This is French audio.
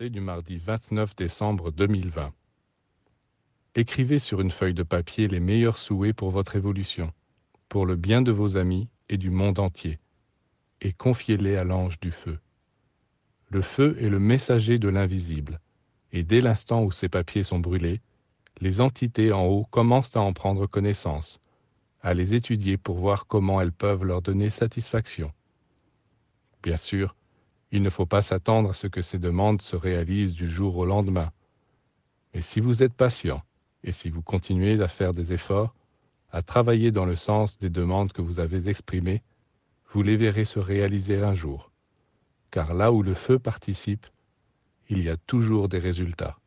Du mardi 29 décembre 2020. Écrivez sur une feuille de papier les meilleurs souhaits pour votre évolution, pour le bien de vos amis et du monde entier, et confiez-les à l'ange du feu. Le feu est le messager de l'invisible, et dès l'instant où ces papiers sont brûlés, les entités en haut commencent à en prendre connaissance, à les étudier pour voir comment elles peuvent leur donner satisfaction. Bien sûr, il ne faut pas s'attendre à ce que ces demandes se réalisent du jour au lendemain. Mais si vous êtes patient et si vous continuez à faire des efforts, à travailler dans le sens des demandes que vous avez exprimées, vous les verrez se réaliser un jour. Car là où le feu participe, il y a toujours des résultats.